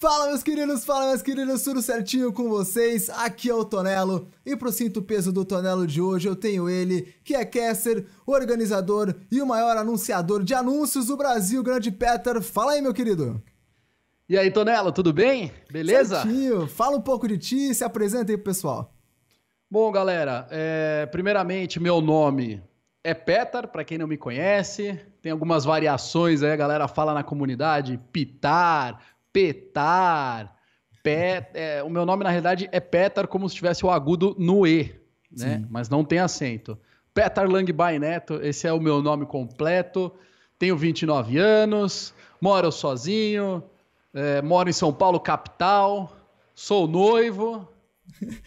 Fala meus queridos, fala meus queridos, tudo certinho com vocês? Aqui é o Tonelo e pro Cinto Peso do Tonelo de hoje eu tenho ele, que é caster, organizador e o maior anunciador de anúncios do Brasil, grande Peter. Fala aí meu querido. E aí Tonelo, tudo bem? Beleza? Certinho, fala um pouco de ti, se apresenta aí pro pessoal. Bom galera, é, primeiramente meu nome é Petar, para quem não me conhece, tem algumas variações aí, a galera fala na comunidade, Pitar, petar. Pet, é, o meu nome, na realidade, é Petar, como se tivesse o agudo no E, né? Sim. Mas não tem acento. Petar Langbai Neto, esse é o meu nome completo. Tenho 29 anos, moro sozinho, é, moro em São Paulo, capital, sou noivo,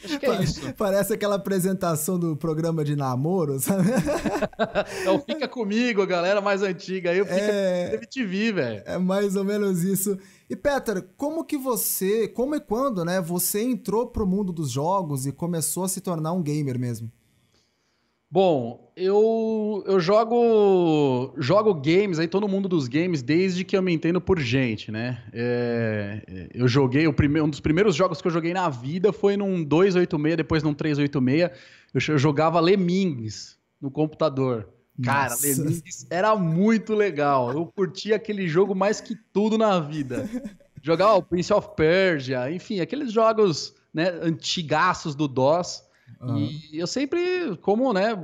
Acho que é isso. Parece aquela apresentação do programa de namoro, sabe? Então fica comigo, galera mais antiga. Aí eu fico é... MTV, velho. É mais ou menos isso. E Peter, como que você, como e quando, né, você entrou pro mundo dos jogos e começou a se tornar um gamer mesmo? Bom, eu, eu jogo jogo games, aí tô no mundo dos games desde que eu me entendo por gente, né? É, eu joguei, o primeiro, um dos primeiros jogos que eu joguei na vida foi num 286, depois num 386. Eu, eu jogava Lemmings no computador. Cara, Lemmings era muito legal. Eu curtia aquele jogo mais que tudo na vida. Jogava o Prince of Persia, enfim, aqueles jogos né, antigaços do DOS. Uhum. E eu sempre, como né,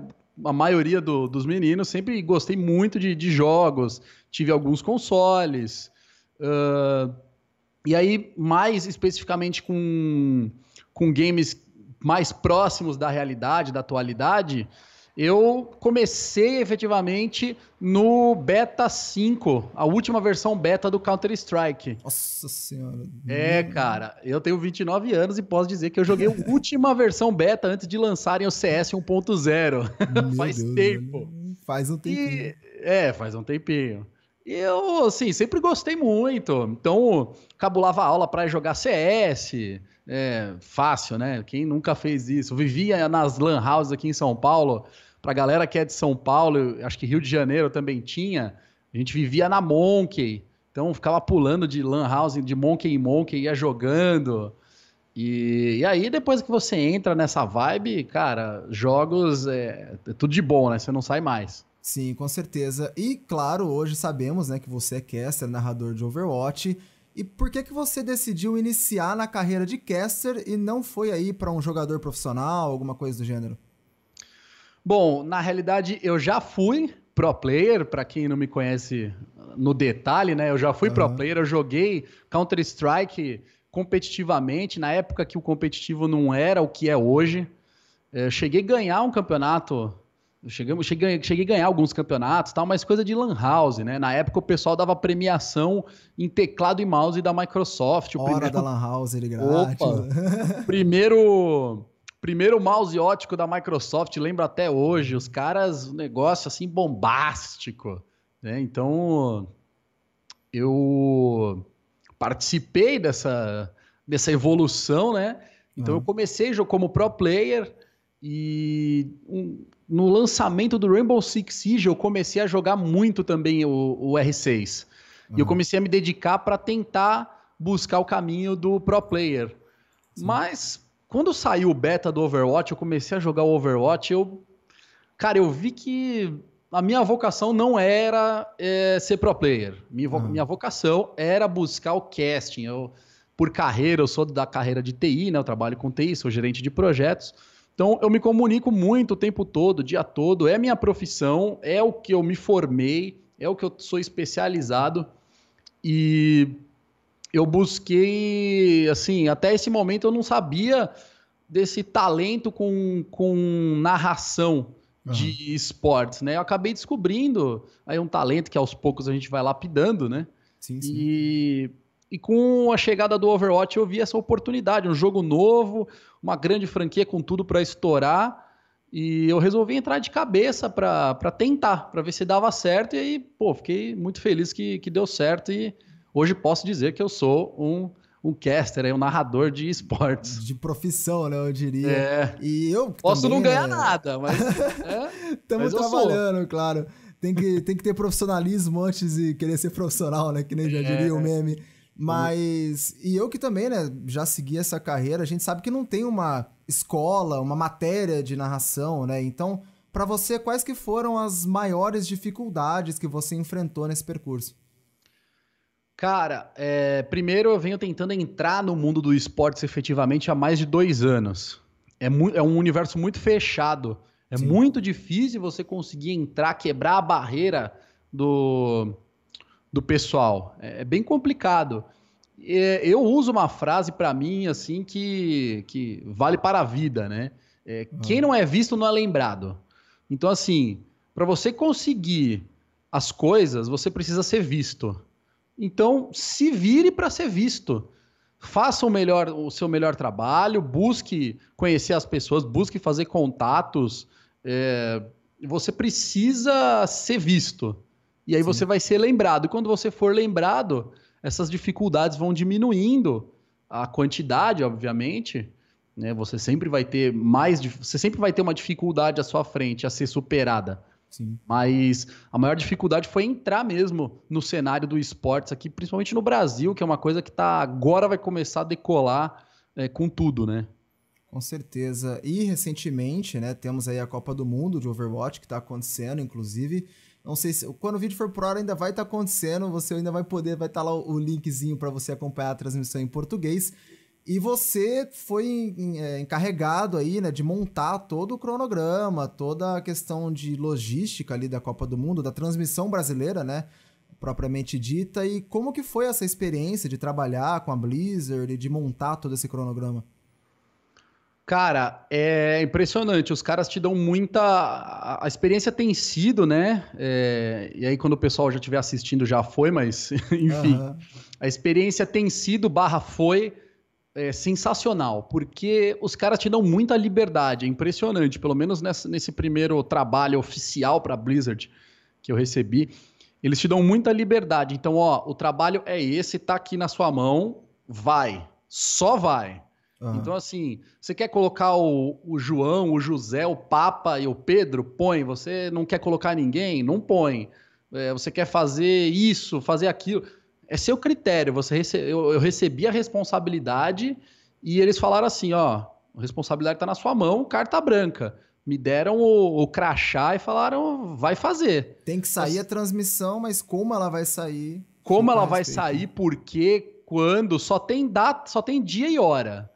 a maioria do, dos meninos, sempre gostei muito de, de jogos. Tive alguns consoles. Uh, e aí, mais especificamente com, com games mais próximos da realidade, da atualidade, eu comecei efetivamente no Beta 5, a última versão beta do Counter-Strike. Nossa senhora. É, cara, eu tenho 29 anos e posso dizer que eu joguei a última versão beta antes de lançarem o CS 1.0. faz Deus tempo. Faz um tempinho. E, é, faz um tempinho. E eu, assim, sempre gostei muito. Então, cabulava aula para jogar CS. É fácil, né? Quem nunca fez isso? vivia nas lan houses aqui em São Paulo Pra galera que é de São Paulo, acho que Rio de Janeiro também tinha, a gente vivia na Monkey. Então ficava pulando de lan house, de Monkey em Monkey, ia jogando. E, e aí, depois que você entra nessa vibe, cara, jogos é, é tudo de bom, né? Você não sai mais. Sim, com certeza. E claro, hoje sabemos, né, que você é caster, narrador de Overwatch. E por que que você decidiu iniciar na carreira de caster e não foi aí para um jogador profissional, alguma coisa do gênero? Bom, na realidade eu já fui pro player, para quem não me conhece no detalhe, né? Eu já fui uhum. pro player, eu joguei Counter Strike competitivamente, na época que o competitivo não era o que é hoje. Eu é, cheguei a ganhar um campeonato cheguei, cheguei, cheguei a ganhar alguns campeonatos, tal, mas coisa de lan house, né? Na época o pessoal dava premiação em teclado e mouse da Microsoft. O Hora primeiro... da lan house, ele grátis. Opa, primeiro Primeiro mouse ótico da Microsoft, lembro até hoje, os caras, um negócio assim bombástico. Né? Então, eu participei dessa, dessa evolução, né? Então uhum. eu comecei como pro player e um, no lançamento do Rainbow Six Siege eu comecei a jogar muito também o, o R6. Uhum. E eu comecei a me dedicar para tentar buscar o caminho do pro player. Sim. Mas quando saiu o beta do Overwatch, eu comecei a jogar o Overwatch, eu. Cara, eu vi que a minha vocação não era é, ser pro player. Minha, uhum. minha vocação era buscar o casting. Eu, por carreira, eu sou da carreira de TI, né? Eu trabalho com TI, sou gerente de projetos. Então, eu me comunico muito o tempo todo, o dia todo. É minha profissão, é o que eu me formei, é o que eu sou especializado. E eu busquei, assim, até esse momento eu não sabia desse talento com, com narração uhum. de esportes, né? Eu acabei descobrindo aí um talento que aos poucos a gente vai lapidando, né? Sim, sim. E, e com a chegada do Overwatch eu vi essa oportunidade, um jogo novo, uma grande franquia com tudo para estourar. E eu resolvi entrar de cabeça para tentar, para ver se dava certo. E aí, pô, fiquei muito feliz que, que deu certo. E hoje posso dizer que eu sou um, um caster, um narrador de esportes. De profissão, né? Eu diria. É. E eu. Posso também, não ganhar né? nada, mas. Estamos é, trabalhando, claro. Tem que, tem que ter profissionalismo antes de querer ser profissional, né? Que nem já diria é. o meme. Mas, e eu que também, né, já segui essa carreira, a gente sabe que não tem uma escola, uma matéria de narração, né? Então, para você, quais que foram as maiores dificuldades que você enfrentou nesse percurso? Cara, é, primeiro eu venho tentando entrar no mundo do esportes efetivamente há mais de dois anos. É, é um universo muito fechado. É Sim. muito difícil você conseguir entrar, quebrar a barreira do, do pessoal. É, é bem complicado. É, eu uso uma frase para mim assim que, que vale para a vida, né? É. Quem não é visto não é lembrado. Então, assim, para você conseguir as coisas, você precisa ser visto. Então, se vire para ser visto. Faça o, melhor, o seu melhor trabalho, busque conhecer as pessoas, busque fazer contatos. É, você precisa ser visto. E aí Sim. você vai ser lembrado. E quando você for lembrado, essas dificuldades vão diminuindo. A quantidade, obviamente, né? Você sempre vai ter mais, você sempre vai ter uma dificuldade à sua frente a ser superada. Sim. Mas a maior dificuldade foi entrar mesmo no cenário do esportes aqui, principalmente no Brasil, que é uma coisa que tá agora vai começar a decolar é, com tudo, né? Com certeza. E recentemente, né, temos aí a Copa do Mundo de Overwatch que está acontecendo, inclusive. Não sei se quando o vídeo for pro ar ainda vai estar tá acontecendo, você ainda vai poder, vai estar tá lá o linkzinho para você acompanhar a transmissão em português. E você foi é, encarregado aí, né, de montar todo o cronograma, toda a questão de logística ali da Copa do Mundo, da transmissão brasileira, né, propriamente dita. E como que foi essa experiência de trabalhar com a Blizzard e de montar todo esse cronograma? Cara, é impressionante. Os caras te dão muita. A experiência tem sido, né? É... E aí, quando o pessoal já estiver assistindo, já foi, mas enfim. Uhum. A experiência tem sido, barra foi é, sensacional, porque os caras te dão muita liberdade, é impressionante, pelo menos nessa, nesse primeiro trabalho oficial para Blizzard que eu recebi, eles te dão muita liberdade. Então, ó, o trabalho é esse, tá aqui na sua mão, vai, só vai. Uhum. Então, assim, você quer colocar o, o João, o José, o Papa e o Pedro? Põe. Você não quer colocar ninguém? Não põe. É, você quer fazer isso, fazer aquilo é seu critério. Você rece... eu, eu recebi a responsabilidade e eles falaram assim: ó, a responsabilidade está na sua mão, carta branca. Me deram o, o crachá e falaram: vai fazer. Tem que sair mas... a transmissão, mas como ela vai sair? Como ela vai sair, por quê, quando, só tem data, só tem dia e hora.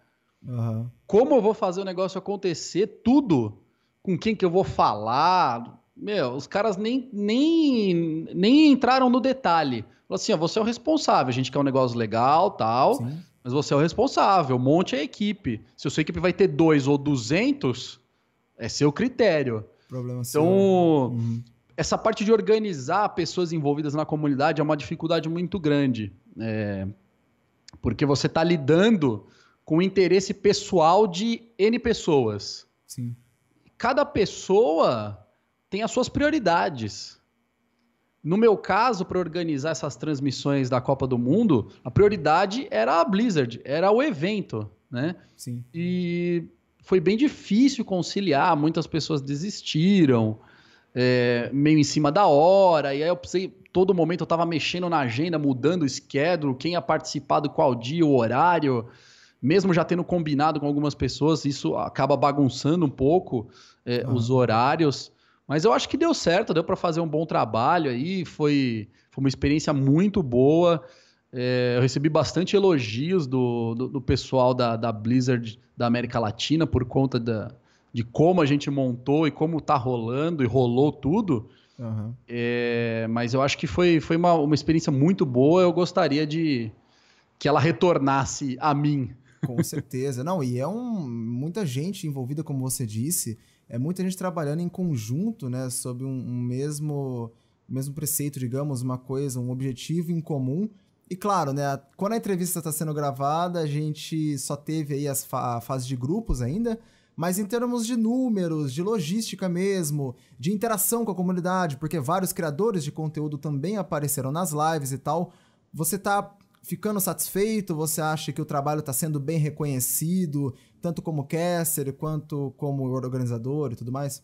Uhum. Como eu vou fazer o negócio acontecer, tudo. Com quem que eu vou falar. Meu, os caras nem, nem, nem entraram no detalhe. Falou assim, ó, você é o responsável, a gente quer um negócio legal, tal, Sim. mas você é o responsável, monte a equipe. Se a sua equipe vai ter dois ou duzentos, é seu critério. Problema então. Uhum. essa parte de organizar pessoas envolvidas na comunidade é uma dificuldade muito grande. É, porque você está lidando com o interesse pessoal de N pessoas. Sim. Cada pessoa tem as suas prioridades. No meu caso, para organizar essas transmissões da Copa do Mundo, a prioridade era a Blizzard, era o evento, né? Sim. E foi bem difícil conciliar, muitas pessoas desistiram, é, meio em cima da hora, e aí eu precisei, todo momento eu estava mexendo na agenda, mudando o schedule, quem ia participar do qual dia, o horário, mesmo já tendo combinado com algumas pessoas, isso acaba bagunçando um pouco é, os horários. Mas eu acho que deu certo, deu para fazer um bom trabalho aí, foi, foi uma experiência muito boa. É, eu recebi bastante elogios do, do, do, pessoal da, da Blizzard da América Latina por conta da, de como a gente montou e como tá rolando e rolou tudo. Uhum. É, mas eu acho que foi, foi uma, uma experiência muito boa. Eu gostaria de que ela retornasse a mim. Com certeza. Não, e é um, muita gente envolvida, como você disse é muita gente trabalhando em conjunto, né, sob um, um mesmo, mesmo preceito, digamos, uma coisa, um objetivo em comum. E claro, né, quando a entrevista está sendo gravada, a gente só teve aí as fa a fase de grupos ainda, mas em termos de números, de logística mesmo, de interação com a comunidade, porque vários criadores de conteúdo também apareceram nas lives e tal, você tá ficando satisfeito? Você acha que o trabalho está sendo bem reconhecido, tanto como caster quanto como organizador e tudo mais?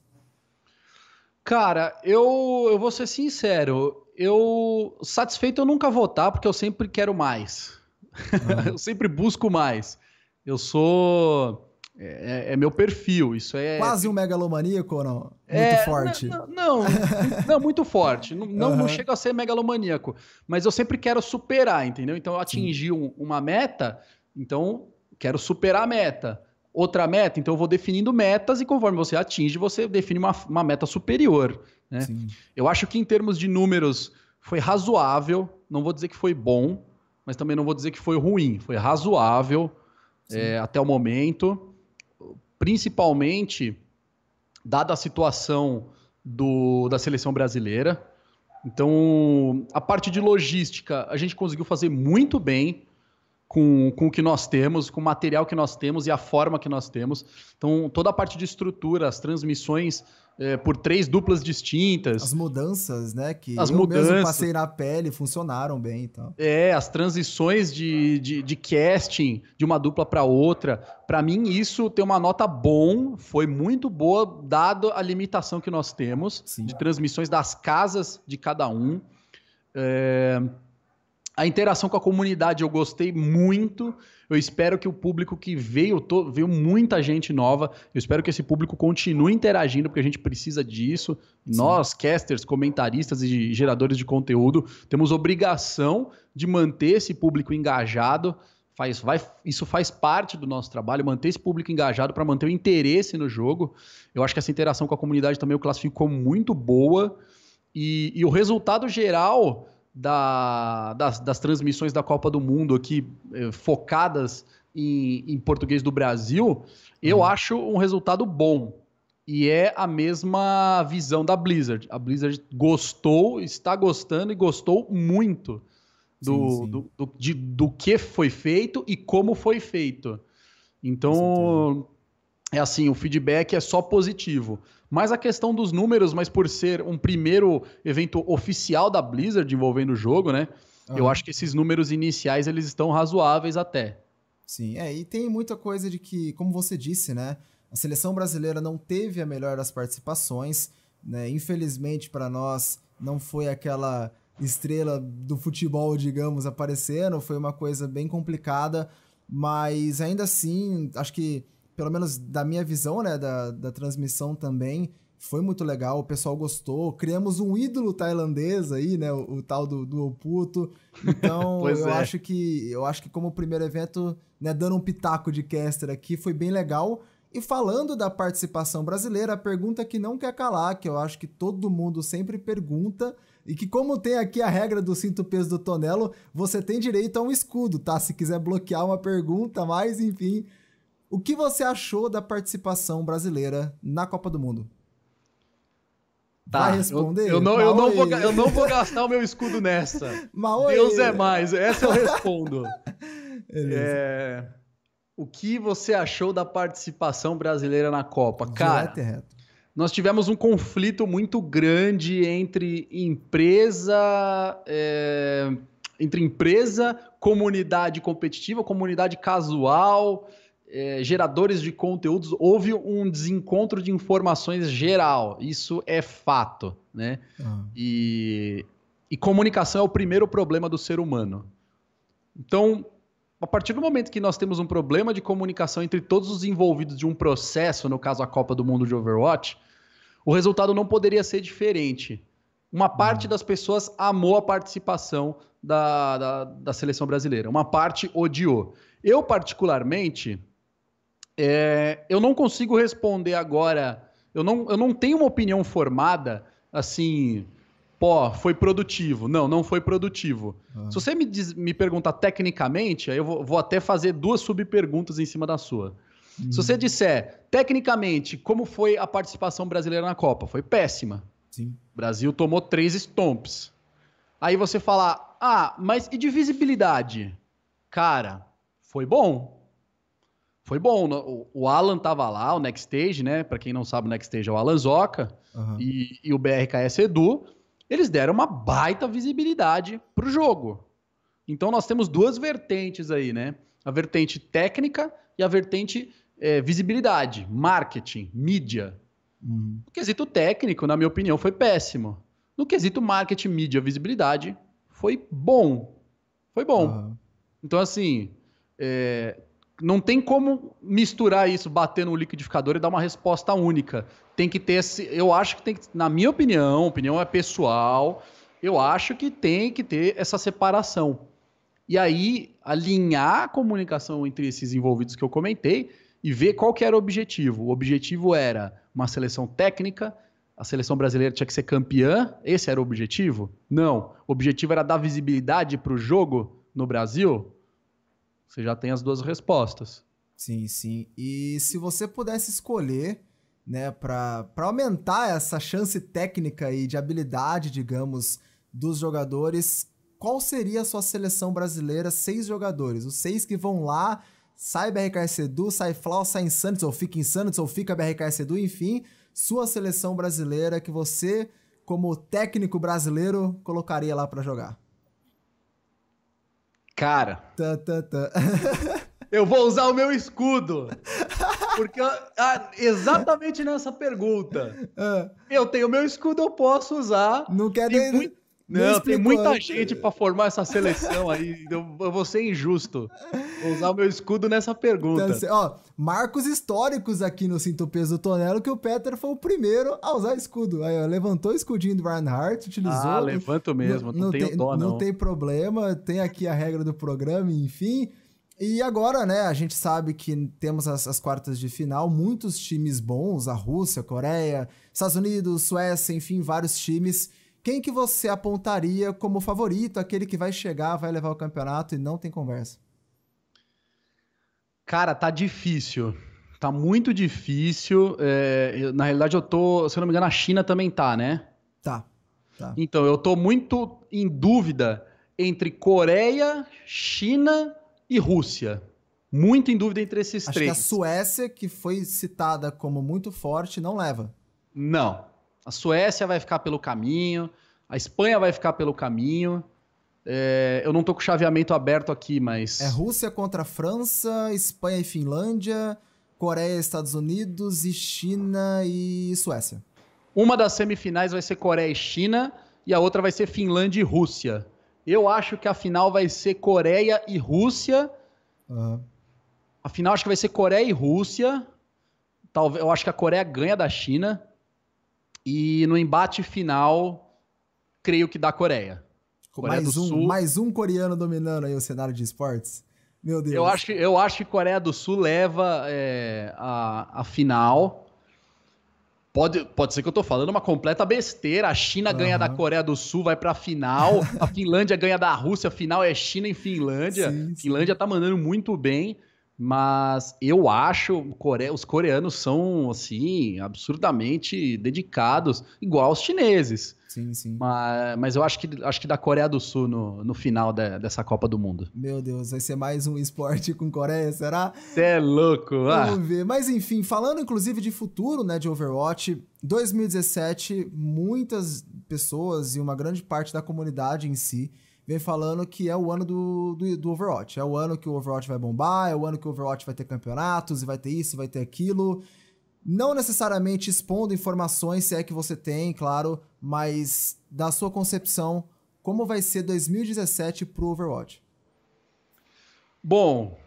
Cara, eu, eu vou ser sincero, eu satisfeito eu nunca vou estar, porque eu sempre quero mais. Uhum. eu sempre busco mais. Eu sou. É, é, é, meu perfil, isso é. Quase um megalomaníaco ou não? Muito é, forte. Não, não, não, muito forte. Não, não, uhum. não chega a ser megalomaníaco. Mas eu sempre quero superar, entendeu? Então eu atingi um, uma meta, então quero superar a meta. Outra meta, então eu vou definindo metas e conforme você atinge, você define uma, uma meta superior. Né? Eu acho que em termos de números foi razoável, não vou dizer que foi bom, mas também não vou dizer que foi ruim, foi razoável é, até o momento, principalmente dada a situação do, da seleção brasileira. Então, a parte de logística a gente conseguiu fazer muito bem com, com o que nós temos, com o material que nós temos e a forma que nós temos. Então, toda a parte de estrutura, as transmissões é, por três duplas distintas. As mudanças, né? Que as eu mudanças. mesmo passei na pele, funcionaram bem então. É, as transições de, de, de casting de uma dupla para outra. Para mim, isso tem uma nota bom, foi muito boa, dado a limitação que nós temos Sim. de transmissões das casas de cada um. É, a interação com a comunidade eu gostei muito. Eu espero que o público que veio, to, veio muita gente nova. Eu espero que esse público continue interagindo, porque a gente precisa disso. Sim. Nós, casters, comentaristas e geradores de conteúdo, temos obrigação de manter esse público engajado. Faz, vai, isso faz parte do nosso trabalho, manter esse público engajado para manter o interesse no jogo. Eu acho que essa interação com a comunidade também eu classifico como muito boa. E, e o resultado geral da, das, das, transmissões da Copa do Mundo aqui eh, focadas em, em, português do Brasil, eu uhum. acho um resultado bom. E é a mesma visão da Blizzard. A Blizzard gostou, está gostando e gostou muito do, sim, sim. do, do, de, do que foi feito e como foi feito. Então, é assim, o feedback é só positivo. Mas a questão dos números, mas por ser um primeiro evento oficial da Blizzard envolvendo o jogo, né? Uhum. Eu acho que esses números iniciais eles estão razoáveis até. Sim, é, e tem muita coisa de que, como você disse, né? A seleção brasileira não teve a melhor das participações, né? Infelizmente para nós não foi aquela estrela do futebol, digamos, aparecendo, foi uma coisa bem complicada, mas ainda assim, acho que pelo menos da minha visão, né, da, da transmissão também, foi muito legal, o pessoal gostou. Criamos um ídolo tailandês aí, né, o, o tal do, do Oputo. Então, eu é. acho que eu acho que como primeiro evento, né, dando um pitaco de caster aqui, foi bem legal. E falando da participação brasileira, a pergunta que não quer calar, que eu acho que todo mundo sempre pergunta, e que como tem aqui a regra do cinto peso do Tonelo, você tem direito a um escudo, tá? Se quiser bloquear uma pergunta, mas enfim, o que você achou da participação brasileira na Copa do Mundo? Tá, Vai responder? Eu, eu não, eu, não vou, eu não vou gastar o meu escudo nessa. Maoi. Deus é mais, essa eu respondo. é, o que você achou da participação brasileira na Copa? Cara, nós tivemos um conflito muito grande entre empresa, é, entre empresa, comunidade competitiva, comunidade casual é, geradores de conteúdos, houve um desencontro de informações geral. Isso é fato, né? Uhum. E, e comunicação é o primeiro problema do ser humano. Então, a partir do momento que nós temos um problema de comunicação entre todos os envolvidos de um processo, no caso a Copa do Mundo de Overwatch, o resultado não poderia ser diferente. Uma parte uhum. das pessoas amou a participação da, da, da, seleção brasileira, uma parte odiou. Eu, particularmente, é, eu não consigo responder agora. Eu não, eu não tenho uma opinião formada assim. Pô, foi produtivo. Não, não foi produtivo. Ah. Se você me, diz, me perguntar tecnicamente, aí eu vou, vou até fazer duas subperguntas em cima da sua. Hum. Se você disser, tecnicamente, como foi a participação brasileira na Copa? Foi péssima. Sim. O Brasil tomou três stomps. Aí você falar, ah, mas e de visibilidade? Cara, foi bom foi bom. O Alan tava lá, o Next Stage, né? Para quem não sabe, o Next Stage é o Alan Zoca uhum. e, e, o BRKS Edu. Eles deram uma baita visibilidade pro jogo. Então nós temos duas vertentes aí, né? A vertente técnica e a vertente é, visibilidade, marketing, mídia. Uhum. No quesito técnico, na minha opinião, foi péssimo. No quesito marketing, mídia, visibilidade, foi bom. Foi bom. Uhum. Então, assim, é, não tem como misturar isso, bater no liquidificador e dar uma resposta única. Tem que ter esse. Eu acho que tem que, na minha opinião, opinião é pessoal, eu acho que tem que ter essa separação. E aí, alinhar a comunicação entre esses envolvidos que eu comentei e ver qual que era o objetivo. O objetivo era uma seleção técnica, a seleção brasileira tinha que ser campeã, esse era o objetivo? Não. O objetivo era dar visibilidade para o jogo no Brasil? Você já tem as duas respostas. Sim, sim. E se você pudesse escolher, né, para aumentar essa chance técnica e de habilidade, digamos, dos jogadores, qual seria a sua seleção brasileira? Seis jogadores, os seis que vão lá, sai BRK Sedu, sai Flau, sai Insanity, ou fica Insanity, ou fica BRK Sedu, enfim, sua seleção brasileira que você, como técnico brasileiro, colocaria lá para jogar. Cara. Tá, tá, tá. eu vou usar o meu escudo. Porque ah, exatamente nessa pergunta. Ah. Eu tenho meu escudo, eu posso usar. Não quer nem, muito... Não, tem muita gente para formar essa seleção aí. Eu, vou ser injusto. Vou usar o meu escudo nessa pergunta. Então, ó, marcos históricos aqui no Cinto Peso do Tonelo que o Peter foi o primeiro a usar escudo. Aí, ó, levantou o escudinho do Reinhardt, utilizou. Ah, levanto mesmo, não, não tem dó, não. Não tem problema, tem aqui a regra do programa, enfim. E agora, né, a gente sabe que temos as, as, quartas de final, muitos times bons, a Rússia, a Coreia, Estados Unidos, Suécia, enfim, vários times quem que você apontaria como favorito, aquele que vai chegar, vai levar o campeonato e não tem conversa? Cara, tá difícil. Tá muito difícil. É, na realidade, eu tô, se eu não me engano, a China também tá, né? Tá. tá. Então, eu tô muito em dúvida entre Coreia, China e Rússia. Muito em dúvida entre esses Acho três. Acho que a Suécia, que foi citada como muito forte, não leva. Não. A Suécia vai ficar pelo caminho. A Espanha vai ficar pelo caminho. É, eu não tô com o chaveamento aberto aqui, mas. É Rússia contra França, Espanha e Finlândia, Coreia, Estados Unidos e China e Suécia. Uma das semifinais vai ser Coreia e China e a outra vai ser Finlândia e Rússia. Eu acho que a final vai ser Coreia e Rússia. Uhum. A final acho que vai ser Coreia e Rússia. Talvez, eu acho que a Coreia ganha da China. E no embate final, creio que da Coreia. Coreia mais, um, Sul. mais um coreano dominando aí o cenário de esportes. Meu Deus. Eu acho que, eu acho que Coreia do Sul leva é, a, a final. Pode, pode ser que eu tô falando uma completa besteira. A China uhum. ganha da Coreia do Sul, vai pra final. a Finlândia ganha da Rússia. A final é China e Finlândia. Sim, Finlândia sim. tá mandando muito bem. Mas eu acho Core... os coreanos são assim absurdamente dedicados, igual os chineses. Sim, sim. Mas, mas eu acho que, acho que da Coreia do Sul no, no final de, dessa Copa do Mundo. Meu Deus, vai ser mais um esporte com Coreia, será? Você é louco, ah. Vamos ver. Mas enfim, falando inclusive de futuro, né, de Overwatch, 2017, muitas pessoas e uma grande parte da comunidade em si vem falando que é o ano do, do, do, Overwatch. É o ano que o Overwatch vai bombar, é o ano que o Overwatch vai ter campeonatos, e vai ter isso, vai ter aquilo. Não necessariamente expondo informações, se é que você tem, claro, mas da sua concepção, como vai ser 2017 pro Overwatch? Bom,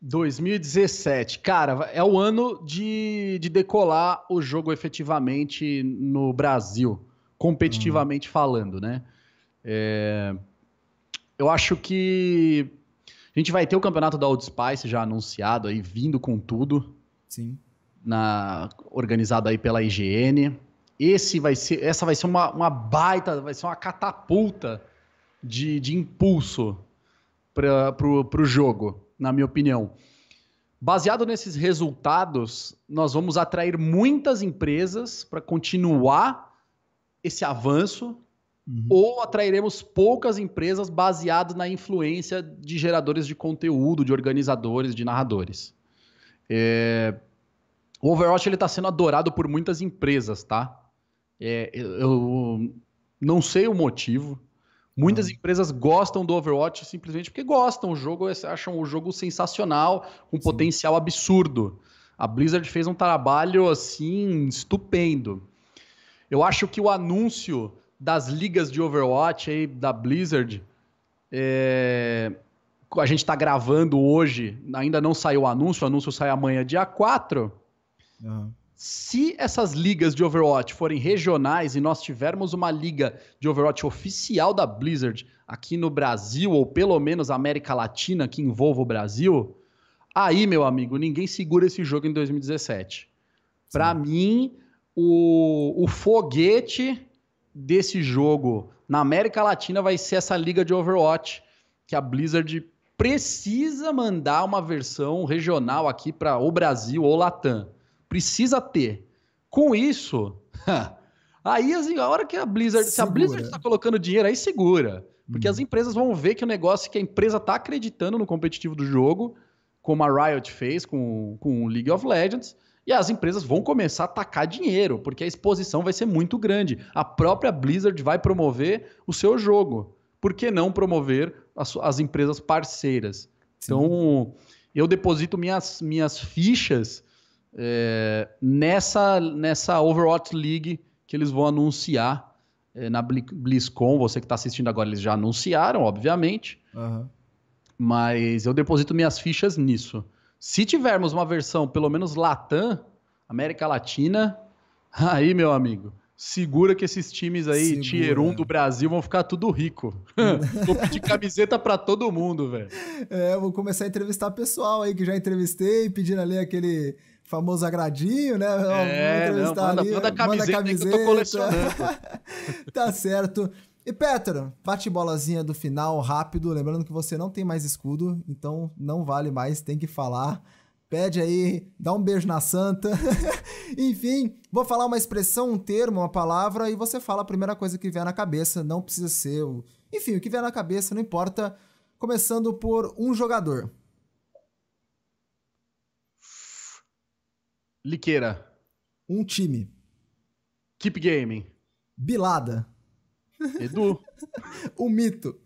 2017, cara, é o ano de, de decolar o jogo efetivamente no Brasil, competitivamente uhum. falando, né? É, eu acho que a gente vai ter o campeonato da Old Spice já anunciado aí, vindo com tudo. Sim. Na, organizado aí pela IGN. Esse vai ser, essa vai ser uma, uma baita, vai ser uma catapulta de, de impulso para o jogo, na minha opinião. Baseado nesses resultados, nós vamos atrair muitas empresas para continuar esse avanço Uhum. Ou atrairemos poucas empresas baseadas na influência de geradores de conteúdo, de organizadores, de narradores. É... O Overwatch está sendo adorado por muitas empresas, tá? É, eu não sei o motivo. Muitas uhum. empresas gostam do Overwatch simplesmente porque gostam. O jogo, acham o jogo sensacional, com Sim. potencial absurdo. A Blizzard fez um trabalho assim estupendo. Eu acho que o anúncio das ligas de Overwatch aí da Blizzard é, a gente está gravando hoje, ainda não saiu o anúncio, o anúncio sai amanhã, dia 4. Uhum. Se essas ligas de Overwatch forem regionais e nós tivermos uma liga de Overwatch oficial da Blizzard aqui no Brasil, ou pelo menos América Latina, que envolva o Brasil, aí, meu amigo, ninguém segura esse jogo em 2017. Para mim, o, o foguete desse jogo na América Latina vai ser essa liga de Overwatch, que a Blizzard precisa mandar uma versão regional aqui para o Brasil ou Latam. Precisa ter. Com isso, aí assim, a hora que a Blizzard, segura. se a Blizzard está colocando dinheiro, aí segura. Porque hum. as empresas vão ver que o negócio que a empresa está acreditando no competitivo do jogo, como a Riot fez com, com o League of Legends, e as empresas vão começar a tacar dinheiro, porque a exposição vai ser muito grande. A própria Blizzard vai promover o seu jogo. Por que não promover as, as empresas parceiras? Sim. Então, eu deposito minhas, minhas fichas é, nessa, nessa Overwatch League que eles vão anunciar é, na BlizzCon. Você que está assistindo agora, eles já anunciaram, obviamente. Uhum. Mas eu deposito minhas fichas nisso. Se tivermos uma versão, pelo menos Latam, América Latina, aí, meu amigo, segura que esses times aí, segura. Tier 1 do Brasil, vão ficar tudo rico. vou pedir camiseta para todo mundo, velho. É, vou começar a entrevistar pessoal aí que já entrevistei, pedindo ali aquele famoso agradinho, né? É, não, manda, ali, manda camiseta, manda camiseta. que eu tô colecionando. tá certo. E Petro, bate bolazinha do final rápido, lembrando que você não tem mais escudo, então não vale mais, tem que falar. Pede aí, dá um beijo na santa. Enfim, vou falar uma expressão, um termo, uma palavra e você fala a primeira coisa que vier na cabeça, não precisa ser o... Enfim, o que vier na cabeça, não importa. Começando por um jogador. Liqueira. Um time. Keep Gaming. Bilada. Edu. um mito.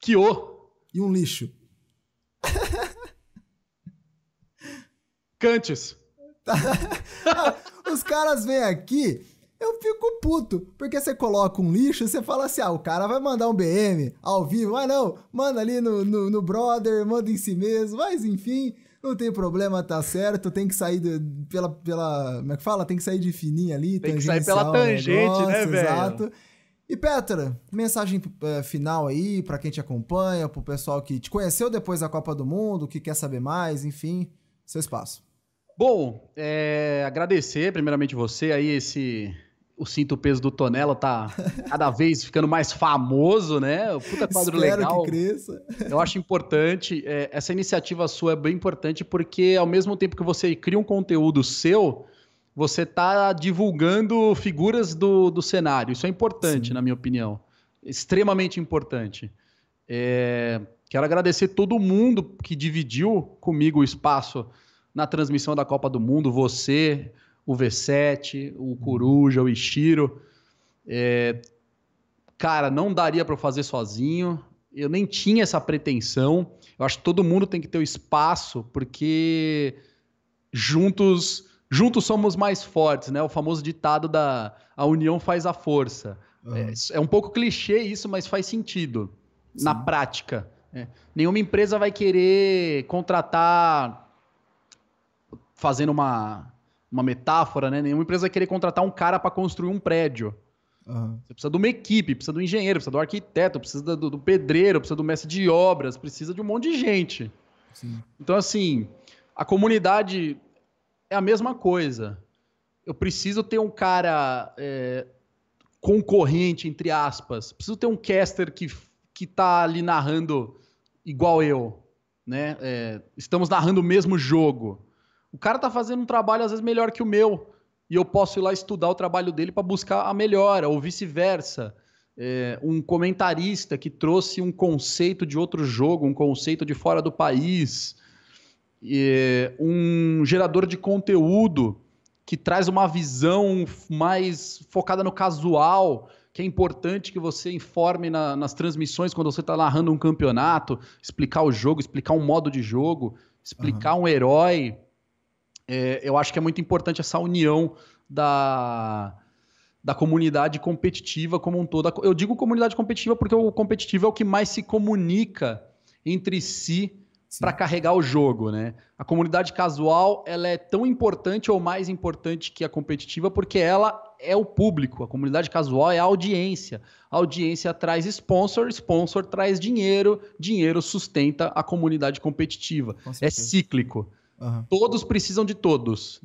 Kyo. E um lixo. Cantes. Os caras vêm aqui, eu fico puto. Porque você coloca um lixo, você fala assim: ah, o cara vai mandar um BM ao vivo. Mas não, manda ali no, no, no brother, manda em si mesmo. Mas enfim, não tem problema, tá certo. Tem que sair de, pela, pela. Como é que fala? Tem que sair de fininho ali. Tem que sair pela tangente, negócio, né, velho? Exato. E Petra, mensagem é, final aí para quem te acompanha, pro pessoal que te conheceu depois da Copa do Mundo, que quer saber mais, enfim, seu espaço. Bom, é, agradecer primeiramente você aí esse o Cinto Peso do Tonelo tá cada vez ficando mais famoso, né? O puta quadro Espero legal. Que cresça. Eu acho importante. É, essa iniciativa sua é bem importante porque, ao mesmo tempo que você cria um conteúdo seu, você tá divulgando figuras do, do cenário. Isso é importante, Sim. na minha opinião. Extremamente importante. É, quero agradecer todo mundo que dividiu comigo o espaço na transmissão da Copa do Mundo. Você, o V7, o Coruja, o Ishiro. É, cara, não daria para fazer sozinho. Eu nem tinha essa pretensão. Eu acho que todo mundo tem que ter o espaço, porque juntos, juntos somos mais fortes, né? O famoso ditado da a união faz a força. Uhum. É, é, um pouco clichê isso, mas faz sentido Sim. na prática. É. Nenhuma empresa vai querer contratar, fazendo uma uma metáfora, né? Nenhuma empresa vai querer contratar um cara para construir um prédio. Uhum. Você precisa de uma equipe, precisa do engenheiro, precisa do arquiteto, precisa do, do pedreiro, precisa do mestre de obras, precisa de um monte de gente. Sim. Então, assim, a comunidade é a mesma coisa. Eu preciso ter um cara é, concorrente, entre aspas. Preciso ter um caster que, que tá ali narrando igual eu. Né? É, estamos narrando o mesmo jogo. O cara tá fazendo um trabalho às vezes melhor que o meu e eu posso ir lá estudar o trabalho dele para buscar a melhora, ou vice-versa. É, um comentarista que trouxe um conceito de outro jogo, um conceito de fora do país, é, um gerador de conteúdo que traz uma visão mais focada no casual, que é importante que você informe na, nas transmissões quando você está narrando um campeonato, explicar o jogo, explicar um modo de jogo, explicar uhum. um herói é, eu acho que é muito importante essa união da, da comunidade competitiva como um todo. Eu digo comunidade competitiva porque o competitivo é o que mais se comunica entre si para carregar o jogo, né? A comunidade casual ela é tão importante ou mais importante que a competitiva porque ela é o público. A comunidade casual é a audiência. A audiência traz sponsor, sponsor traz dinheiro, dinheiro sustenta a comunidade competitiva. É cíclico. Uhum. Todos precisam de todos.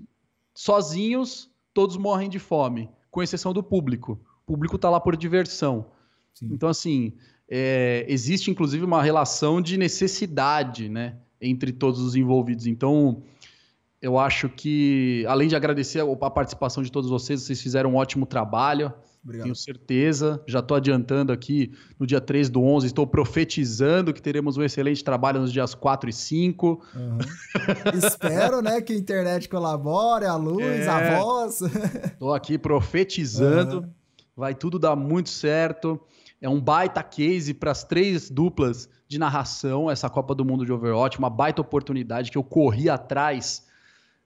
Sozinhos, todos morrem de fome, com exceção do público. O público está lá por diversão. Sim. Então, assim, é, existe inclusive uma relação de necessidade né, entre todos os envolvidos. Então, eu acho que, além de agradecer a participação de todos vocês, vocês fizeram um ótimo trabalho. Obrigado. Tenho certeza. Já estou adiantando aqui no dia 3 do 11, estou profetizando que teremos um excelente trabalho nos dias 4 e 5. Uhum. Espero né, que a internet colabore, a luz, é... a voz. Estou aqui profetizando. Uhum. Vai tudo dar muito certo. É um baita case para as três duplas de narração, essa Copa do Mundo de Overwatch, uma baita oportunidade que eu corri atrás.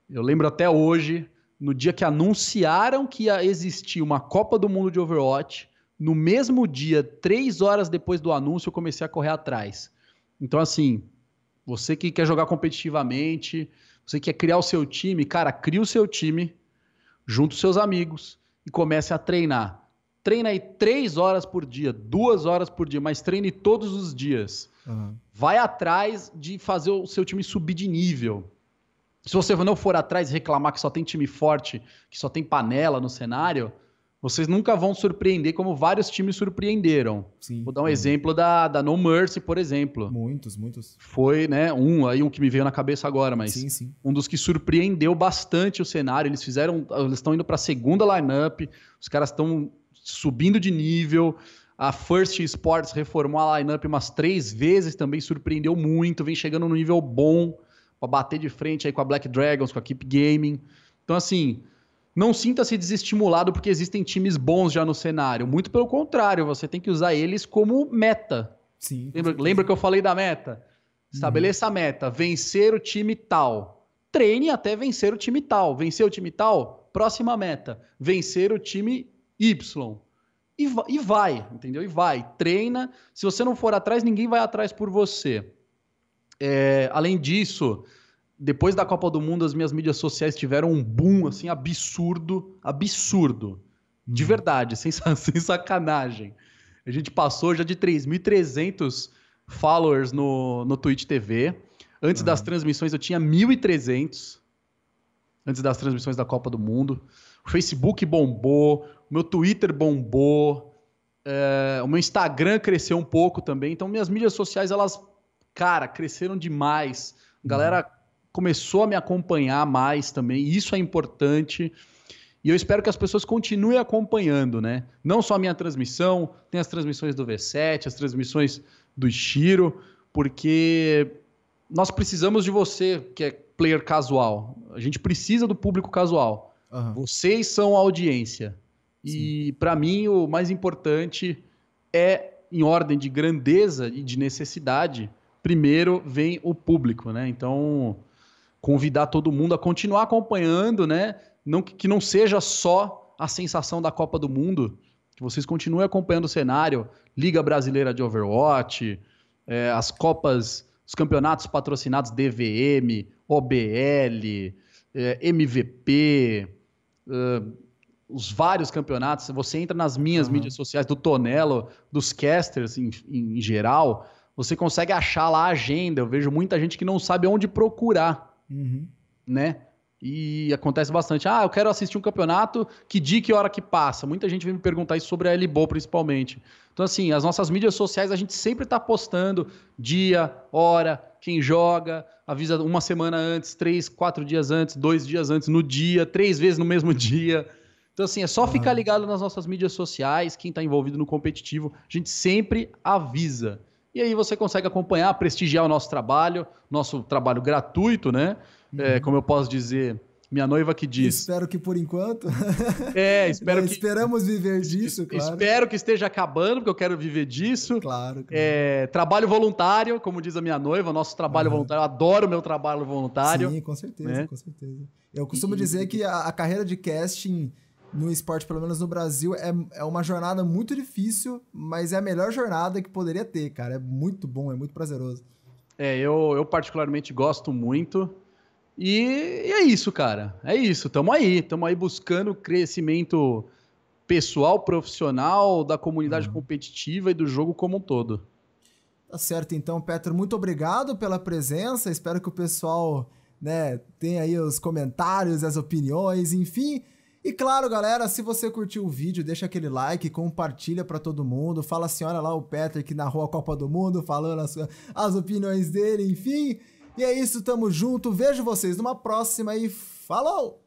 Eu lembro até hoje, no dia que anunciaram que ia existir uma Copa do Mundo de Overwatch, no mesmo dia, três horas depois do anúncio, eu comecei a correr atrás. Então, assim, você que quer jogar competitivamente, você que quer criar o seu time, cara, cria o seu time, junto os seus amigos e comece a treinar treina aí três horas por dia, duas horas por dia, mas treine todos os dias. Uhum. Vai atrás de fazer o seu time subir de nível. Se você não for atrás e reclamar que só tem time forte, que só tem panela no cenário, vocês nunca vão surpreender como vários times surpreenderam. Sim, Vou dar um exemplo da, da No Mercy, por exemplo. Muitos, muitos. Foi, né, um aí um que me veio na cabeça agora, mas sim, sim. um dos que surpreendeu bastante o cenário. Eles fizeram, eles estão indo para a segunda lineup. Os caras estão subindo de nível. A First Sports reformou a lineup umas três vezes, também surpreendeu muito, vem chegando no nível bom para bater de frente aí com a Black Dragons, com a Keep Gaming. Então, assim, não sinta-se desestimulado porque existem times bons já no cenário. Muito pelo contrário, você tem que usar eles como meta. Sim. Lembra, lembra que eu falei da meta? Estabeleça uhum. a meta, vencer o time tal. Treine até vencer o time tal. Vencer o time tal, próxima meta. Vencer o time Y. E, e vai, entendeu? E vai. Treina. Se você não for atrás, ninguém vai atrás por você. É, além disso, depois da Copa do Mundo, as minhas mídias sociais tiveram um boom assim absurdo, absurdo. De uhum. verdade, sem, sem sacanagem. A gente passou já de 3.300 followers no, no Twitch TV. Antes uhum. das transmissões eu tinha 1.300. Antes das transmissões da Copa do Mundo. O Facebook bombou, o meu Twitter bombou, é, o meu Instagram cresceu um pouco também. Então, minhas mídias sociais, elas, cara, cresceram demais. A galera uhum. começou a me acompanhar mais também. Isso é importante. E eu espero que as pessoas continuem acompanhando, né? Não só a minha transmissão, tem as transmissões do V7, as transmissões do Shiro, porque nós precisamos de você, que é player casual. A gente precisa do público casual. Uhum. Vocês são a audiência. E para mim o mais importante é em ordem de grandeza e de necessidade. Primeiro vem o público, né? Então convidar todo mundo a continuar acompanhando, né? Não que não seja só a sensação da Copa do Mundo, que vocês continuem acompanhando o cenário, Liga Brasileira de Overwatch, é, as Copas, os campeonatos patrocinados DVM, OBL, é, MVP, uh, os vários campeonatos, você entra nas minhas uhum. mídias sociais, do Tonelo, dos casters em, em, geral, você consegue achar lá a agenda. Eu vejo muita gente que não sabe onde procurar, uhum. né? E acontece bastante. Ah, eu quero assistir um campeonato, que dia que hora que passa? Muita gente vem me perguntar isso sobre a LBO, principalmente. Então, assim, as nossas mídias sociais, a gente sempre está postando dia, hora, quem joga, avisa uma semana antes, três, quatro dias antes, dois dias antes, no dia, três vezes no mesmo dia. Então, assim, é só ficar ligado nas nossas mídias sociais, quem está envolvido no competitivo, a gente sempre avisa. E aí você consegue acompanhar, prestigiar o nosso trabalho, nosso trabalho gratuito, né? Uhum. É, como eu posso dizer, minha noiva que diz. Espero que por enquanto. É, espero que. Esperamos viver disso, claro. Espero que esteja acabando, porque eu quero viver disso. Claro. claro. É, trabalho voluntário, como diz a minha noiva, nosso trabalho uhum. voluntário. Eu adoro o meu trabalho voluntário. Sim, com certeza, né? com certeza. Eu costumo e... dizer que a, a, carreira de casting no esporte, pelo menos no Brasil, é, é uma jornada muito difícil, mas é a melhor jornada que poderia ter, cara. É muito bom, é muito prazeroso. É, eu, eu particularmente gosto muito. E, e é isso, cara. É isso. Tamo aí. Tamo aí buscando crescimento pessoal, profissional, da comunidade uhum. competitiva e do jogo como um todo. Tá certo, então, Petro, muito obrigado pela presença. Espero que o pessoal né, tenha aí os comentários, as opiniões, enfim. E claro, galera, se você curtiu o vídeo, deixa aquele like, compartilha para todo mundo, fala assim, olha lá o Patrick na rua Copa do Mundo, falando as, as opiniões dele, enfim. E é isso, tamo junto, vejo vocês numa próxima e falou!